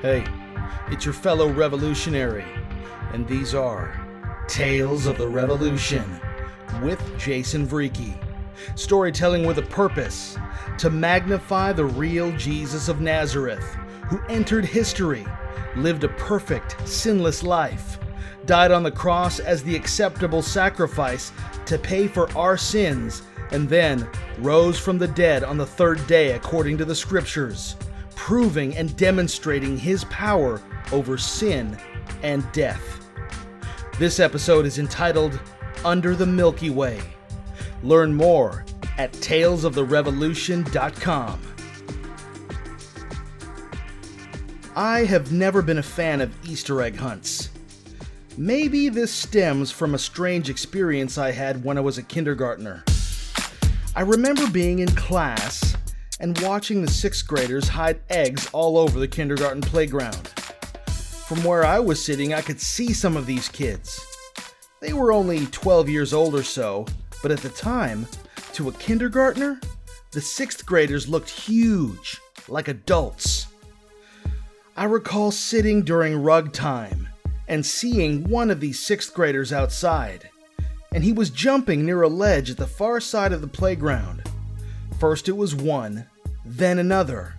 Hey, it's your fellow revolutionary, and these are Tales of the Revolution with Jason Vreeke. Storytelling with a purpose to magnify the real Jesus of Nazareth, who entered history, lived a perfect, sinless life, died on the cross as the acceptable sacrifice to pay for our sins, and then rose from the dead on the third day according to the Scriptures, proving and demonstrating his power over sin and death. This episode is entitled Under the Milky Way. Learn more at talesoftherevolution.com. I have never been a fan of Easter egg hunts. Maybe this stems from a strange experience I had when I was a kindergartner. I remember being in class and watching the sixth graders hide eggs all over the kindergarten playground. From where I was sitting, I could see some of these kids. They were only 12 years old or so, but at the time, to a kindergartner, the sixth graders looked huge, like adults. I recall sitting during rug time and seeing one of these sixth graders outside, and he was jumping near a ledge at the far side of the playground. First it was one, then another,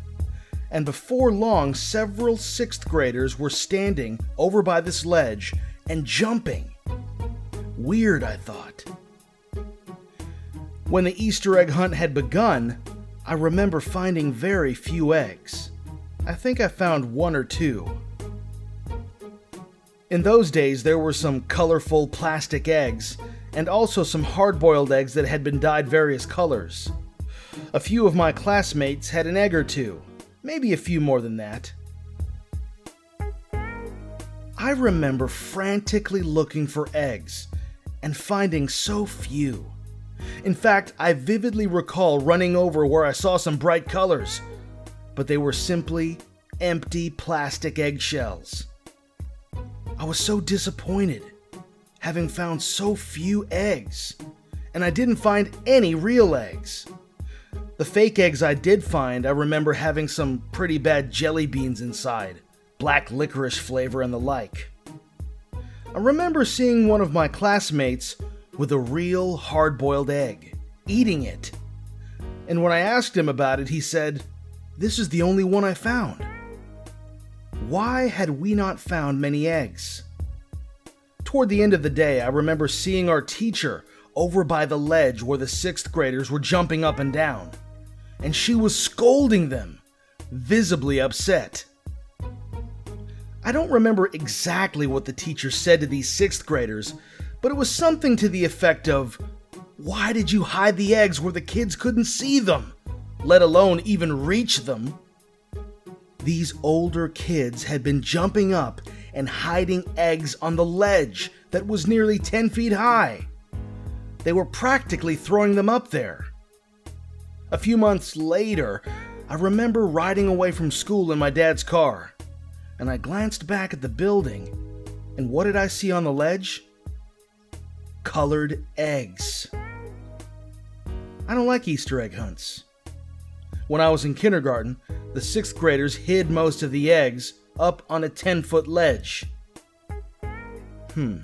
and before long, several sixth graders were standing over by this ledge and jumping. Weird, I thought. When the Easter egg hunt had begun, I remember finding very few eggs. I think I found one or two. In those days, there were some colorful plastic eggs, and also some hard boiled eggs that had been dyed various colors. A few of my classmates had an egg or two, maybe a few more than that. I remember frantically looking for eggs and finding so few. In fact, I vividly recall running over where I saw some bright colors, but they were simply empty plastic eggshells. I was so disappointed, having found so few eggs, and I didn't find any real eggs. The fake eggs I did find, I remember having some pretty bad jelly beans inside, black licorice flavor, and the like. I remember seeing one of my classmates with a real hard boiled egg, eating it. And when I asked him about it, he said, This is the only one I found. Why had we not found many eggs? Toward the end of the day, I remember seeing our teacher over by the ledge where the sixth graders were jumping up and down, and she was scolding them, visibly upset. I don't remember exactly what the teacher said to these sixth graders, but it was something to the effect of, Why did you hide the eggs where the kids couldn't see them, let alone even reach them? These older kids had been jumping up and hiding eggs on the ledge that was nearly 10 feet high. They were practically throwing them up there. A few months later, I remember riding away from school in my dad's car, and I glanced back at the building, and what did I see on the ledge? Colored eggs. I don't like Easter egg hunts. When I was in kindergarten, the sixth graders hid most of the eggs up on a 10 foot ledge. Hmm.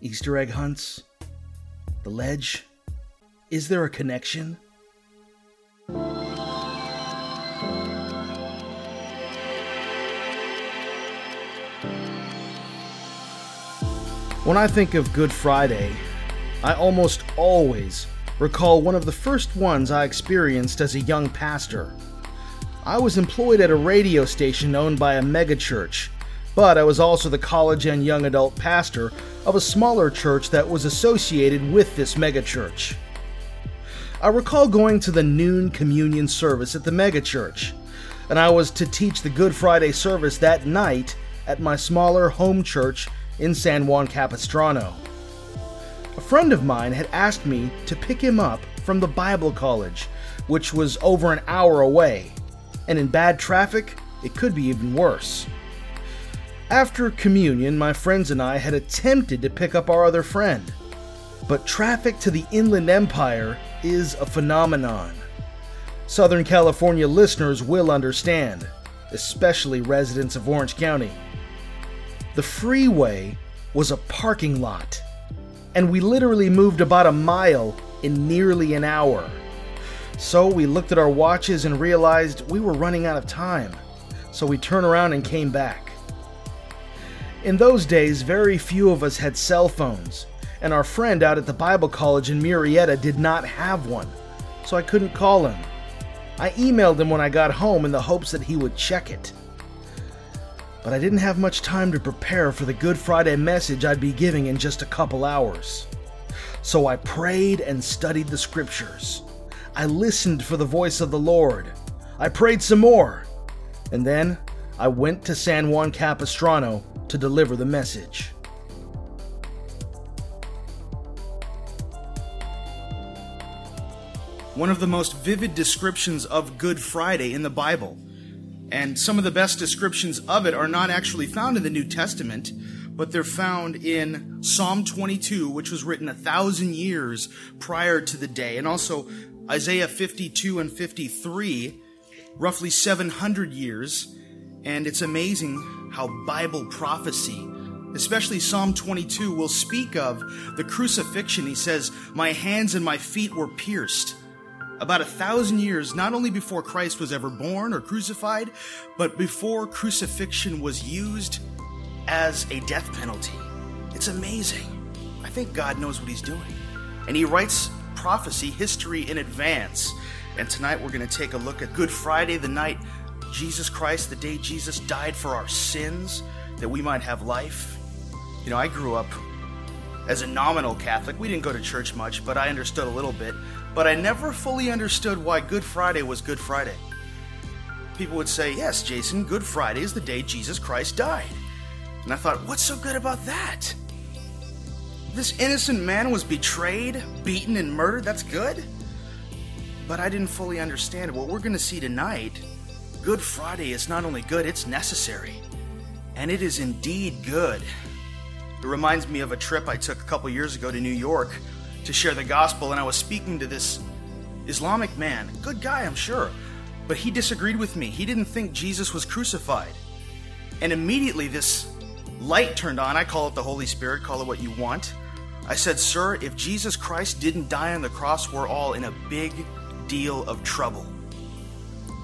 Easter egg hunts? The ledge? Is there a connection? When I think of Good Friday, I almost always recall one of the first ones I experienced as a young pastor. I was employed at a radio station owned by a megachurch, but I was also the college and young adult pastor of a smaller church that was associated with this megachurch. I recall going to the noon communion service at the megachurch, and I was to teach the Good Friday service that night at my smaller home church in San Juan Capistrano. A friend of mine had asked me to pick him up from the Bible college, which was over an hour away, and in bad traffic, it could be even worse. After communion, my friends and I had attempted to pick up our other friend, but traffic to the Inland Empire is a phenomenon. Southern California listeners will understand, especially residents of Orange County. The freeway was a parking lot, and we literally moved about a mile in nearly an hour. So we looked at our watches and realized we were running out of time, so we turned around and came back. In those days, very few of us had cell phones, and our friend out at the Bible College in Murrieta did not have one, so I couldn't call him. I emailed him when I got home in the hopes that he would check it. But I didn't have much time to prepare for the Good Friday message I'd be giving in just a couple hours. So I prayed and studied the scriptures. I listened for the voice of the Lord. I prayed some more. And then I went to San Juan Capistrano to deliver the message. One of the most vivid descriptions of Good Friday in the Bible. And some of the best descriptions of it are not actually found in the New Testament, but they're found in Psalm 22, which was written a thousand years prior to the day, and also Isaiah 52 and 53, roughly 700 years. And it's amazing how Bible prophecy, especially Psalm 22, will speak of the crucifixion. He says, My hands and my feet were pierced. About a thousand years, not only before Christ was ever born or crucified, but before crucifixion was used as a death penalty. It's amazing. I think God knows what He's doing. And He writes prophecy, history in advance. And tonight we're going to take a look at Good Friday, the night Jesus Christ, the day Jesus died for our sins, that we might have life. You know, I grew up as a nominal Catholic. We didn't go to church much, but I understood a little bit. But I never fully understood why Good Friday was Good Friday. People would say, Yes, Jason, Good Friday is the day Jesus Christ died. And I thought, What's so good about that? This innocent man was betrayed, beaten, and murdered. That's good. But I didn't fully understand What we're going to see tonight Good Friday is not only good, it's necessary. And it is indeed good. It reminds me of a trip I took a couple years ago to New York to share the gospel, and I was speaking to this Islamic man. Good guy, I'm sure. But he disagreed with me. He didn't think Jesus was crucified. And immediately this light turned on. I call it the Holy Spirit, call it what you want. I said, Sir, if Jesus Christ didn't die on the cross, we're all in a big deal of trouble.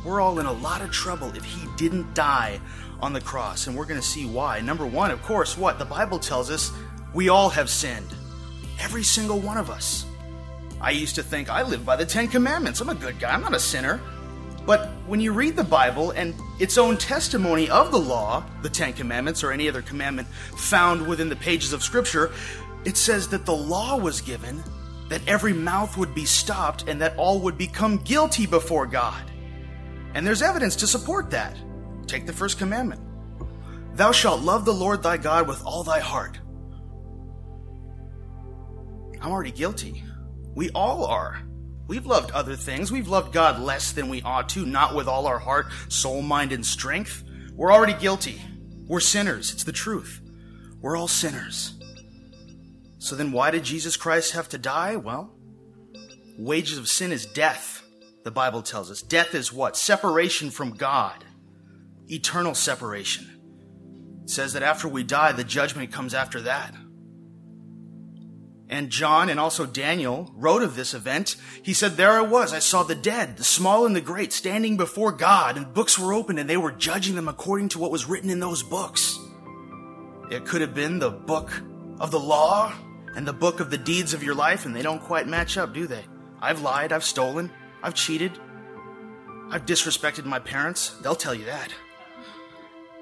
We're all in a lot of trouble if he didn't die on the cross, and we're going to see why. Number one, of course, what? The Bible tells us we all have sinned. Every single one of us. I used to think I live by the Ten Commandments. I'm a good guy, I'm not a sinner. But when you read the Bible and its own testimony of the law, the Ten Commandments, or any other commandment found within the pages of Scripture, it says that the law was given, that every mouth would be stopped, and that all would become guilty before God. And there's evidence to support that. Take the first commandment Thou shalt love the Lord thy God with all thy heart. I'm already guilty. We all are. We've loved other things. We've loved God less than we ought to, not with all our heart, soul, mind, and strength. We're already guilty. We're sinners. It's the truth. We're all sinners. So then, why did Jesus Christ have to die? Well, wages of sin is death the Bible tells us. Death is what? Separation from God, eternal separation. It says that after we die, the judgment comes after that. And John and also Daniel wrote of this event. He said, There I was. I saw the dead, the small and the great, standing before God, and books were opened, and they were judging them according to what was written in those books. It could have been the book of the law and the book of the deeds of your life, and they don't quite match up, do they? I've lied, I've stolen, I've cheated. I've disrespected my parents. They'll tell you that.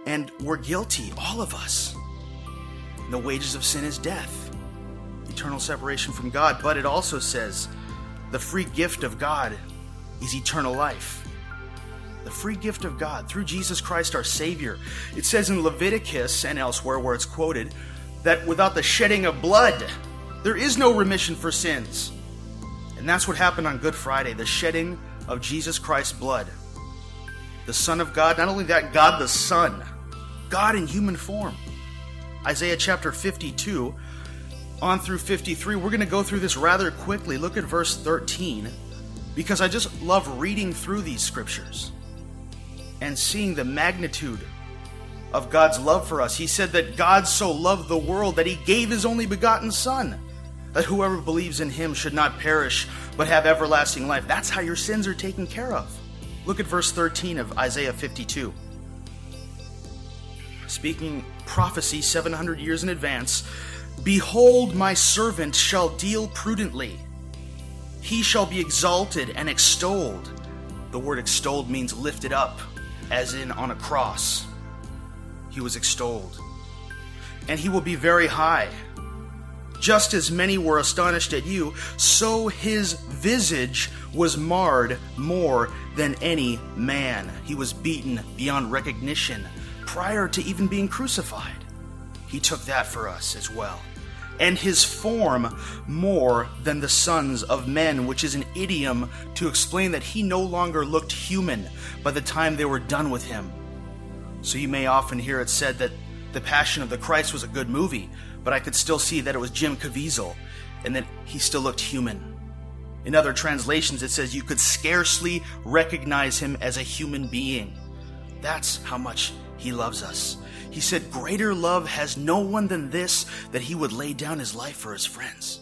And we're guilty, all of us. The wages of sin is death, eternal separation from God. But it also says the free gift of God is eternal life. The free gift of God through Jesus Christ our Savior. It says in Leviticus and elsewhere where it's quoted that without the shedding of blood, there is no remission for sins. And that's what happened on Good Friday the shedding of Jesus Christ's blood. The Son of God, not only that, God the Son, God in human form. Isaiah chapter 52 on through 53. We're going to go through this rather quickly. Look at verse 13 because I just love reading through these scriptures. and seeing the magnitude of God's love for us. He said that God so loved the world that he gave his only begotten Son, that whoever believes in him should not perish, but have everlasting life. That's how your sins are taken care of. Look at verse 13 of Isaiah 52. Speaking prophecy 700 years in advance Behold, my servant shall deal prudently. He shall be exalted and extolled. The word extolled means lifted up, as in on a cross. He was extolled. And he will be very high. Just as many were astonished at you, so his visage was marred more than any man. He was beaten beyond recognition prior to even being crucified. He took that for us as well. And his form more than the sons of men, which is an idiom to explain that he no longer looked human by the time they were done with him. So you may often hear it said that The Passion of the Christ was a good movie, but I could still see that it was Jim Caviezel and that he still looked human. In other translations, it says you could scarcely recognize him as a human being. That's how much he loves us. He said, Greater love has no one than this, that he would lay down his life for his friends.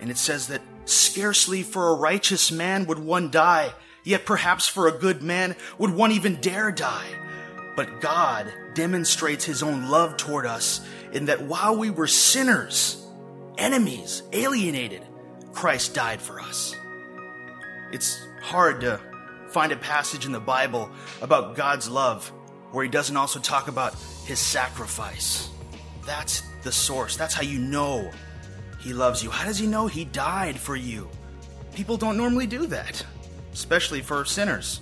And it says that scarcely for a righteous man would one die, yet perhaps for a good man would one even dare die. But God demonstrates his own love toward us in that while we were sinners, enemies, alienated, Christ died for us. It's hard to find a passage in the Bible about God's love where he doesn't also talk about his sacrifice. That's the source. That's how you know he loves you. How does he know he died for you? People don't normally do that, especially for sinners.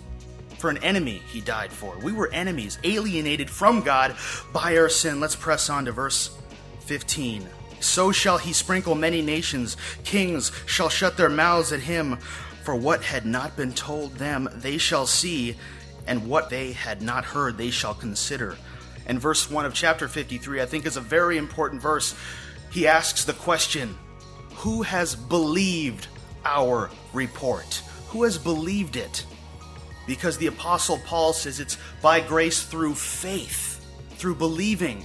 For an enemy, he died for. We were enemies, alienated from God by our sin. Let's press on to verse 15. So shall he sprinkle many nations. Kings shall shut their mouths at him. For what had not been told them, they shall see, and what they had not heard, they shall consider. And verse 1 of chapter 53, I think, is a very important verse. He asks the question Who has believed our report? Who has believed it? Because the Apostle Paul says it's by grace through faith, through believing,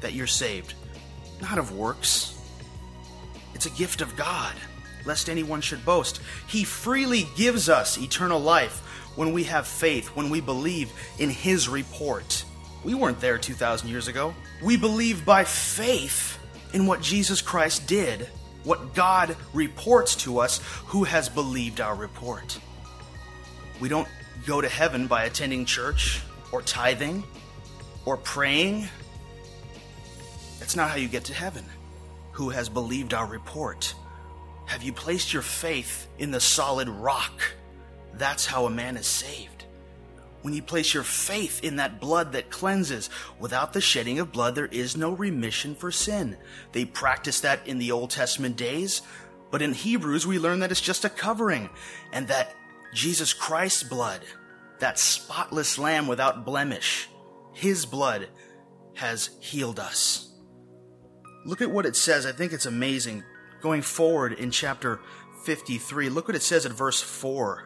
that you're saved, not of works. It's a gift of God, lest anyone should boast. He freely gives us eternal life when we have faith, when we believe in His report. We weren't there 2,000 years ago. We believe by faith in what Jesus Christ did, what God reports to us who has believed our report. We don't go to heaven by attending church or tithing or praying. That's not how you get to heaven. Who has believed our report? Have you placed your faith in the solid rock? That's how a man is saved. When you place your faith in that blood that cleanses, without the shedding of blood, there is no remission for sin. They practiced that in the Old Testament days, but in Hebrews, we learn that it's just a covering, and that Jesus Christ's blood, that spotless lamb without blemish, his blood has healed us. Look at what it says. I think it's amazing. Going forward in chapter 53, look what it says at verse 4.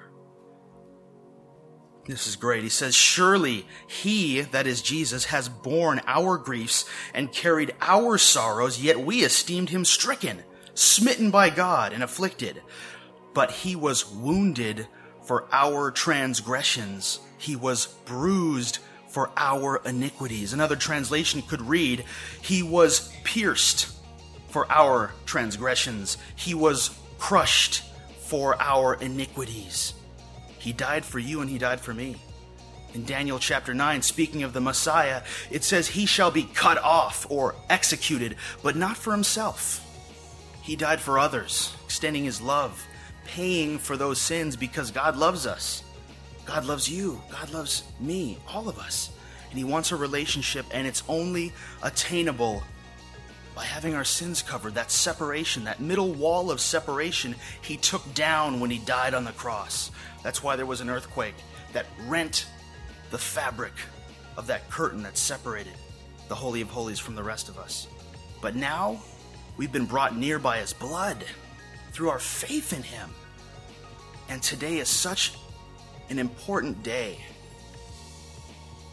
This is great. He says, Surely he, that is Jesus, has borne our griefs and carried our sorrows, yet we esteemed him stricken, smitten by God, and afflicted. But he was wounded for our transgressions, he was bruised for our iniquities. Another translation could read, He was pierced for our transgressions, he was crushed for our iniquities. He died for you and he died for me. In Daniel chapter 9, speaking of the Messiah, it says, He shall be cut off or executed, but not for himself. He died for others, extending his love, paying for those sins because God loves us. God loves you. God loves me, all of us. And he wants a relationship, and it's only attainable by having our sins covered. That separation, that middle wall of separation, he took down when he died on the cross. That's why there was an earthquake that rent the fabric of that curtain that separated the Holy of Holies from the rest of us. But now we've been brought near by his blood through our faith in him. And today is such an important day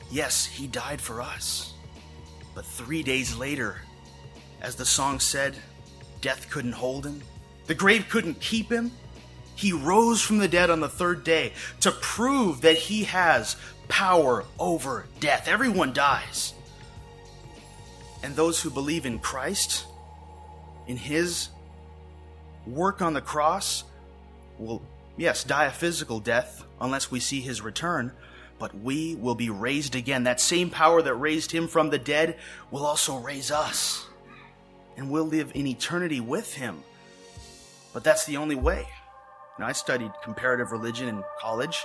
Yes, he died for us. But three days later, as the song said, death couldn't hold him, the grave couldn't keep him. He rose from the dead on the third day to prove that he has power over death. Everyone dies. And those who believe in Christ, in his work on the cross, will, yes, die a physical death unless we see his return, but we will be raised again. That same power that raised him from the dead will also raise us. And we'll live in eternity with him. But that's the only way. Know, I studied comparative religion in college,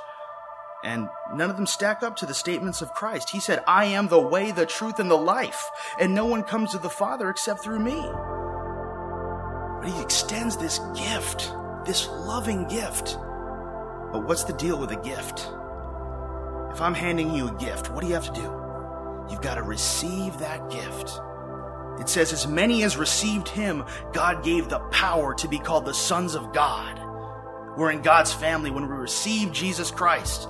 and none of them stack up to the statements of Christ. He said, I am the way, the truth, and the life, and no one comes to the Father except through me. But he extends this gift, this loving gift. But what's the deal with a gift? If I'm handing you a gift, what do you have to do? You've got to receive that gift. It says, As many as received him, God gave the power to be called the sons of God. We're in God's family when we receive Jesus Christ.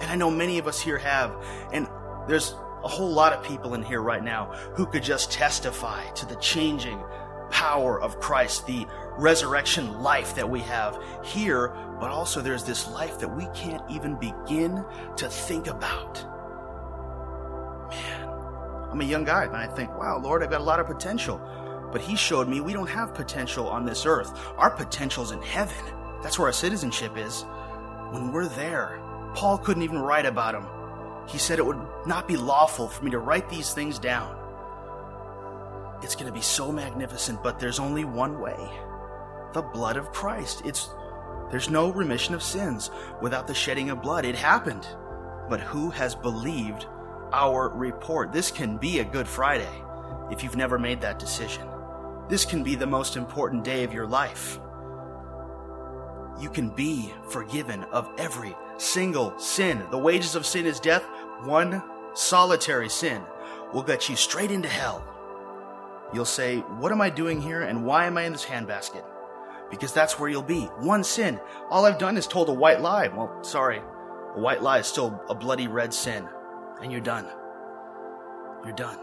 And I know many of us here have. And there's a whole lot of people in here right now who could just testify to the changing power of Christ, the resurrection life that we have here, but also there's this life that we can't even begin to think about. I'm a young guy and I think, wow, Lord, I've got a lot of potential. But He showed me we don't have potential on this earth. Our potential's in heaven. That's where our citizenship is. When we're there, Paul couldn't even write about him. He said it would not be lawful for me to write these things down. It's going to be so magnificent, but there's only one way the blood of Christ. It's there's no remission of sins without the shedding of blood. It happened. But who has believed our report? This can be a Good Friday if you've never made that decision. This can be the most important day of your life. You can be forgiven of every single sin. The wages of sin is death. One solitary sin will get you straight into hell. You'll say, What am I doing here and why am I in this handbasket? Because that's where you'll be. One sin. All I've done is told a white lie. Well, sorry. A white lie is still a bloody red sin. And you're done. You're done.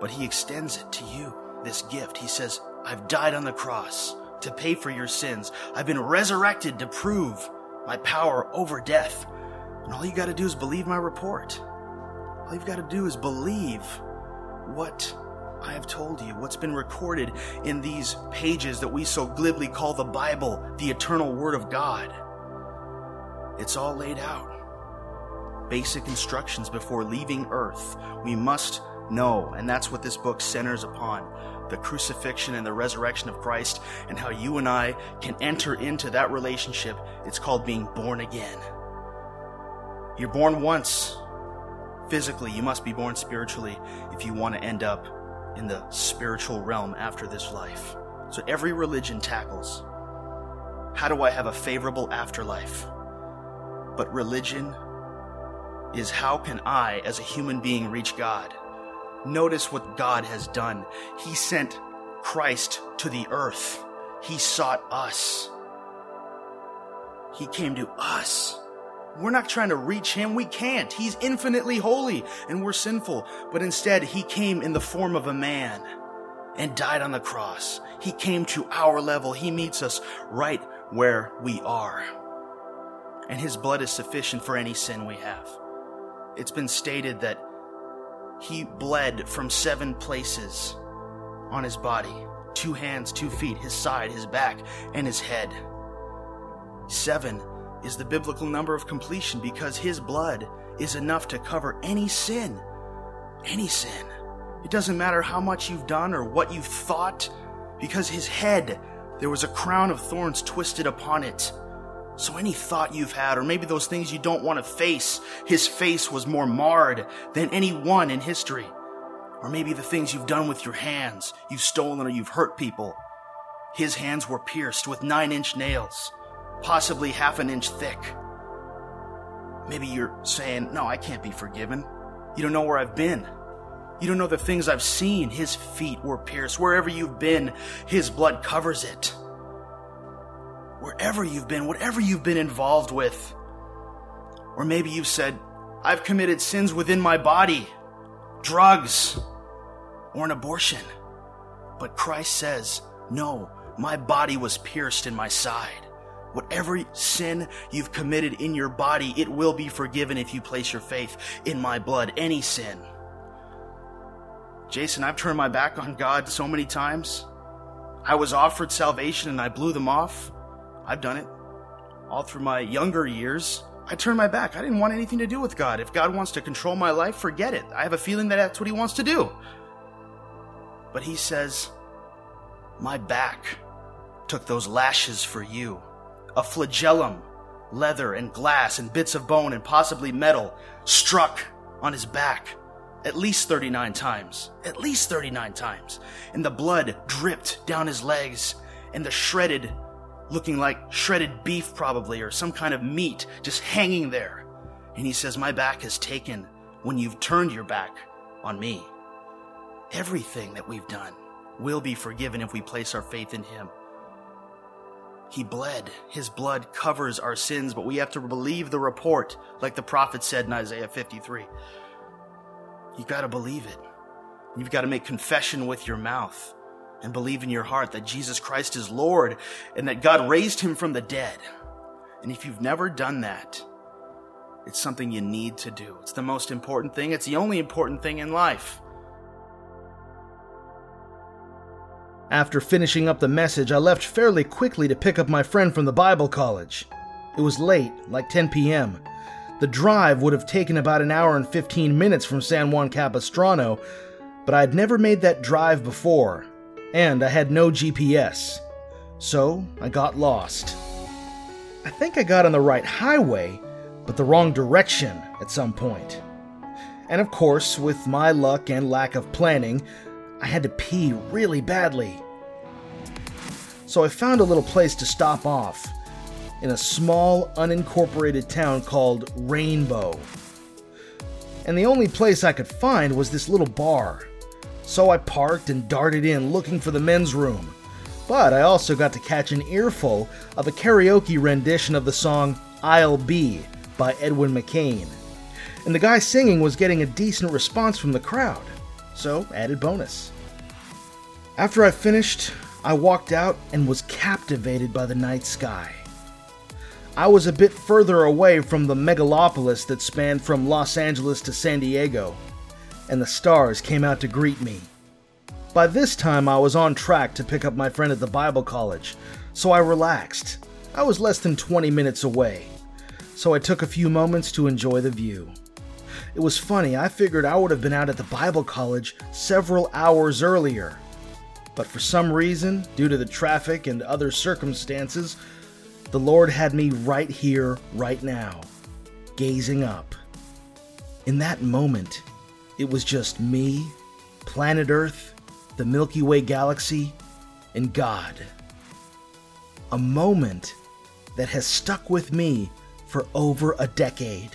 But he extends it to you, this gift. He says, I've died on the cross to pay for your sins. I've been resurrected to prove my power over death. And all you got to do is believe my report. All you've got to do is believe what I have told you, what's been recorded in these pages that we so glibly call the Bible, the eternal Word of God. It's all laid out. Basic instructions before leaving earth. We must know, and that's what this book centers upon the crucifixion and the resurrection of Christ, and how you and I can enter into that relationship. It's called being born again. You're born once. Physically, you must be born spiritually if you want to end up in the spiritual realm after this life. So every religion tackles how do I have a favorable afterlife? But religion is how can I, as a human being, reach God? Notice what God has done. He sent Christ to the earth. He sought us. He came to us. We're not trying to reach him. We can't. He's infinitely holy and we're sinful. But instead, he came in the form of a man and died on the cross. He came to our level. He meets us right where we are. And his blood is sufficient for any sin we have. It's been stated that he bled from seven places on his body two hands, two feet, his side, his back, and his head. Seven is the biblical number of completion because his blood is enough to cover any sin. Any sin. It doesn't matter how much you've done or what you've thought, because his head, there was a crown of thorns twisted upon it. So any thought you've had, or maybe those things you don't want to face, his face was more marred than any one in history. Or maybe the things you've done with your hands, you've stolen or you've hurt people. His hands were pierced with nine inch nails possibly half an inch thick. Maybe you're saying, No, I can't be forgiven. You don't know where I've been. You don't know the things I've seen. His feet were pierced. Wherever you've been, His blood covers it. Wherever you've been, whatever you've been involved with. Or maybe you've said, I've committed sins within my body, drugs, or an abortion. But Christ says, No, my body was pierced in my side. Whatever sin you've committed in your body, it will be forgiven if you place your faith in my blood. Any sin. Jason, I've turned my back on God so many times. I was offered salvation and I blew them off. I've done it. All through my younger years, I turned my back. I didn't want anything to do with God. If God wants to control my life, forget it. I have a feeling that that's what He wants to do. But He says, My back took those lashes for you. A flagellum, leather and glass and bits of bone and possibly metal, struck on His back at least 39 times. At least 39 times. And the blood dripped down His legs, and the shredded looking like shredded beef, probably, or some kind of meat, just hanging there. And he says, My back is taken when you've turned your back on me. Everything that we've done will be forgiven if we place our faith in him. He bled. His blood covers our sins, but we have to believe the report, like the prophet said in Isaiah 53. You've gotta believe it. You've got to make confession with your mouth and believe in your heart that Jesus Christ is Lord and that God raised him from the dead. And if you've never done that, it's something you need to do. It's the most important thing, it's the only important thing in life. After finishing up the message, I left fairly quickly to pick up my friend from the Bible college. It was late, like 10 p.m. The drive would have taken about an hour and 15 minutes from San Juan Capistrano, but I'd never made that drive before, and I had no GPS. So I got lost. I think I got on the right highway, but the wrong direction at some point. And of course, with my luck and lack of planning, I had to pee really badly. So I found a little place to stop off in a small, unincorporated town called Rainbow. And the only place I could find was this little bar so I parked and darted in looking for the men's room. But I also got to catch an earful of a karaoke rendition of the song I'll Be by Edwin McCain. And the guy singing was getting a decent response from the crowd, so added bonus. After I finished, I walked out and was captivated by the night sky. I was a bit further away from the megalopolis that spanned from Los Angeles to San Diego, and the stars came out to greet me. By this time, I was on track to pick up my friend at the Bible college, so I relaxed. I was less than 20 minutes away, so I took a few moments to enjoy the view. It was funny, I figured I would have been out at the Bible college several hours earlier. But for some reason, due to the traffic and other circumstances, the Lord had me right here, right now, gazing up. In that moment, it was just me, planet Earth, the Milky Way galaxy, and God. A moment that has stuck with me for over a decade.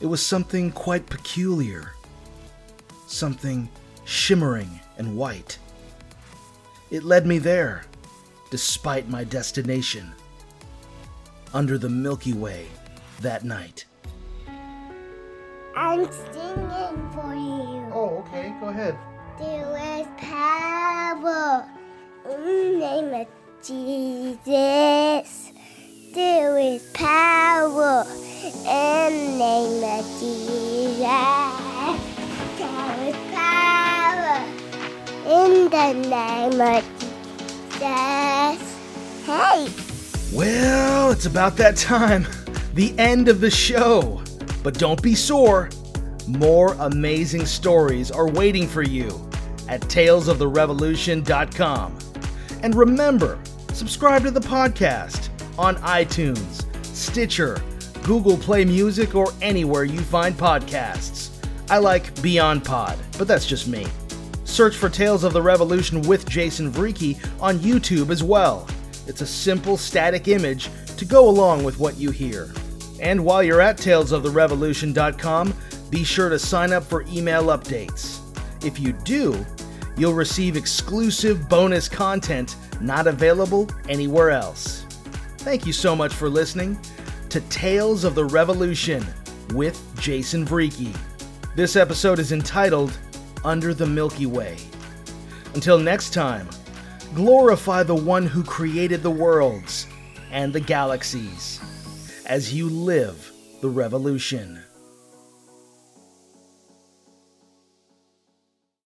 It was something quite peculiar, something shimmering and white. It led me there, despite my destination, under the Milky Way that night. I'm singing for you. Oh, okay, go ahead. There is power in the name of Jesus. There is power in the name of Jesus. There is power in the name of Jesus. Hey! Well, it's about that time. The end of the show. But don't be sore. More amazing stories are waiting for you at talesoftherevolution.com. And remember, subscribe to the podcast on iTunes, Stitcher, Google Play Music, or anywhere you find podcasts. I like Beyond Pod, but that's just me. Search for Tales of the Revolution with Jason Vreeke on YouTube as well. It's a simple static image to go along with what you hear. And while you're at talesoftherevolution.com, be sure to sign up for email updates. If you do, you'll receive exclusive bonus content not available anywhere else. Thank you so much for listening to Tales of the Revolution with Jason Vreeke. This episode is entitled Under the Milky Way. Until next time, glorify the one who created the worlds and the galaxies as you live the revolution.